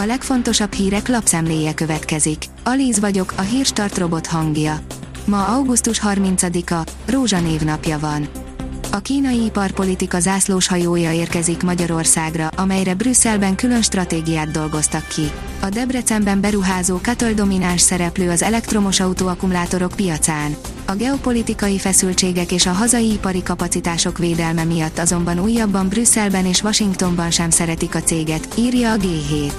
A legfontosabb hírek lapszemléje következik. Alíz vagyok, a hírstart robot hangja. Ma augusztus 30-a, Rózsa névnapja van. A kínai iparpolitika zászlós hajója érkezik Magyarországra, amelyre Brüsszelben külön stratégiát dolgoztak ki. A Debrecenben beruházó Katal domináns szereplő az elektromos autóakkumulátorok piacán. A geopolitikai feszültségek és a hazai ipari kapacitások védelme miatt azonban újabban Brüsszelben és Washingtonban sem szeretik a céget, írja a G7.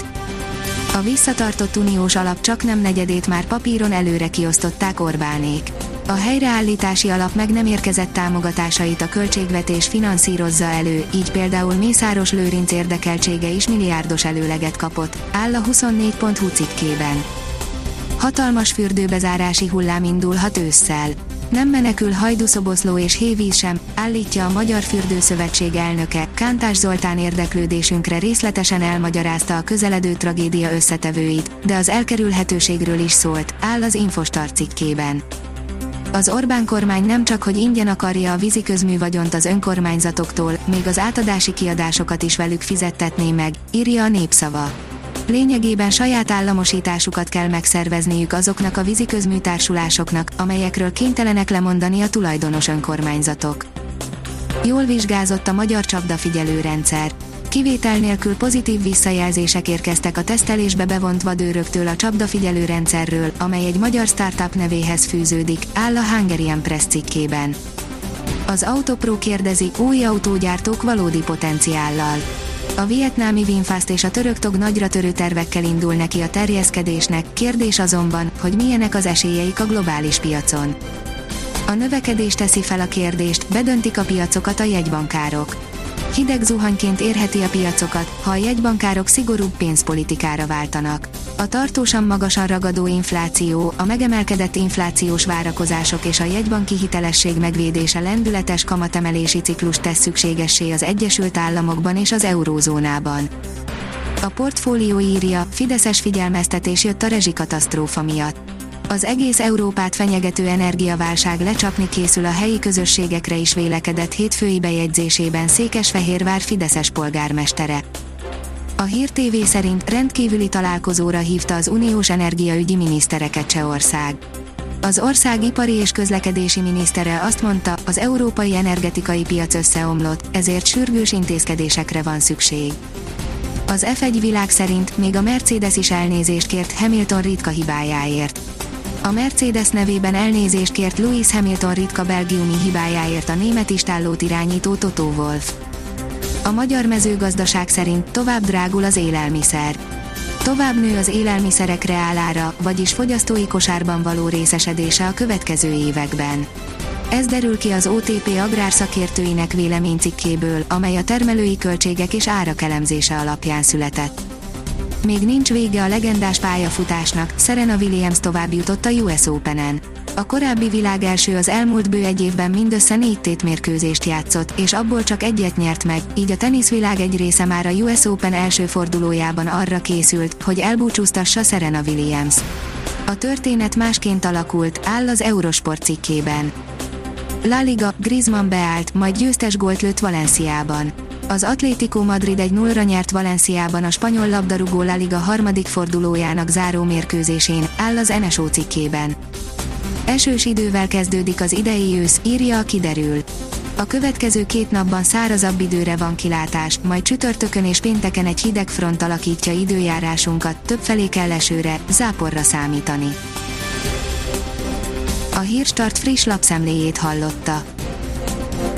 A visszatartott uniós alap csak nem negyedét már papíron előre kiosztották Orbánék. A helyreállítási alap meg nem érkezett támogatásait a költségvetés finanszírozza elő, így például Mészáros Lőrinc érdekeltsége is milliárdos előleget kapott, áll a 24.hu cikkében. Hatalmas fürdőbezárási hullám indulhat ősszel. Nem menekül Hajdúszoboszló és Hévíz sem, állítja a Magyar Fürdőszövetség elnöke, Kántás Zoltán érdeklődésünkre részletesen elmagyarázta a közeledő tragédia összetevőit, de az elkerülhetőségről is szólt, áll az Infostar cikkében. Az Orbán kormány nem csak hogy ingyen akarja a víziközmű vagyont az önkormányzatoktól, még az átadási kiadásokat is velük fizettetné meg, írja a népszava. Lényegében saját államosításukat kell megszervezniük azoknak a víziközmű társulásoknak, amelyekről kénytelenek lemondani a tulajdonos önkormányzatok. Jól vizsgázott a magyar csapdafigyelő rendszer. Kivétel nélkül pozitív visszajelzések érkeztek a tesztelésbe bevont vadőröktől a csapdafigyelő rendszerről, amely egy magyar startup nevéhez fűződik, áll a Hungarian Press cikkében. Az Autopro kérdezi, új autógyártók valódi potenciállal. A vietnámi Vinfast és a török tog nagyra törő tervekkel indul neki a terjeszkedésnek, kérdés azonban, hogy milyenek az esélyeik a globális piacon. A növekedés teszi fel a kérdést, bedöntik a piacokat a jegybankárok hideg zuhanyként érheti a piacokat, ha a jegybankárok szigorúbb pénzpolitikára váltanak. A tartósan magasan ragadó infláció, a megemelkedett inflációs várakozások és a jegybanki hitelesség megvédése lendületes kamatemelési ciklus tesz szükségessé az Egyesült Államokban és az eurózónában. A portfólió írja, Fideszes figyelmeztetés jött a rezsikatasztrófa miatt az egész Európát fenyegető energiaválság lecsapni készül a helyi közösségekre is vélekedett hétfői bejegyzésében Székesfehérvár Fideszes polgármestere. A Hír TV szerint rendkívüli találkozóra hívta az uniós energiaügyi minisztereket Csehország. Az ország ipari és közlekedési minisztere azt mondta, az európai energetikai piac összeomlott, ezért sürgős intézkedésekre van szükség. Az F1 világ szerint még a Mercedes is elnézést kért Hamilton ritka hibájáért. A Mercedes nevében elnézést kért Lewis Hamilton ritka belgiumi hibájáért a német istállót irányító Toto Wolf. A magyar mezőgazdaság szerint tovább drágul az élelmiszer. Tovább nő az élelmiszerek reálára, vagyis fogyasztói kosárban való részesedése a következő években. Ez derül ki az OTP agrárszakértőinek véleménycikkéből, amely a termelői költségek és árak elemzése alapján született. Még nincs vége a legendás pályafutásnak, Serena Williams tovább jutott a US Open-en. A korábbi világ első az elmúlt bő egy évben mindössze négy tétmérkőzést játszott, és abból csak egyet nyert meg, így a teniszvilág egy része már a US Open első fordulójában arra készült, hogy elbúcsúztassa Serena Williams. A történet másként alakult, áll az Eurosport cikkében. La Liga, Griezmann beállt, majd győztes gólt lőtt Valenciában. Az Atlético Madrid egy nullra nyert Valenciában a spanyol labdarúgó La Liga harmadik fordulójának záró mérkőzésén, áll az NSO cikkében. Esős idővel kezdődik az idei ősz, írja a kiderül. A következő két napban szárazabb időre van kilátás, majd csütörtökön és pénteken egy hideg front alakítja időjárásunkat, többfelé kell esőre, záporra számítani. A Hírstart friss lapszemléjét hallotta.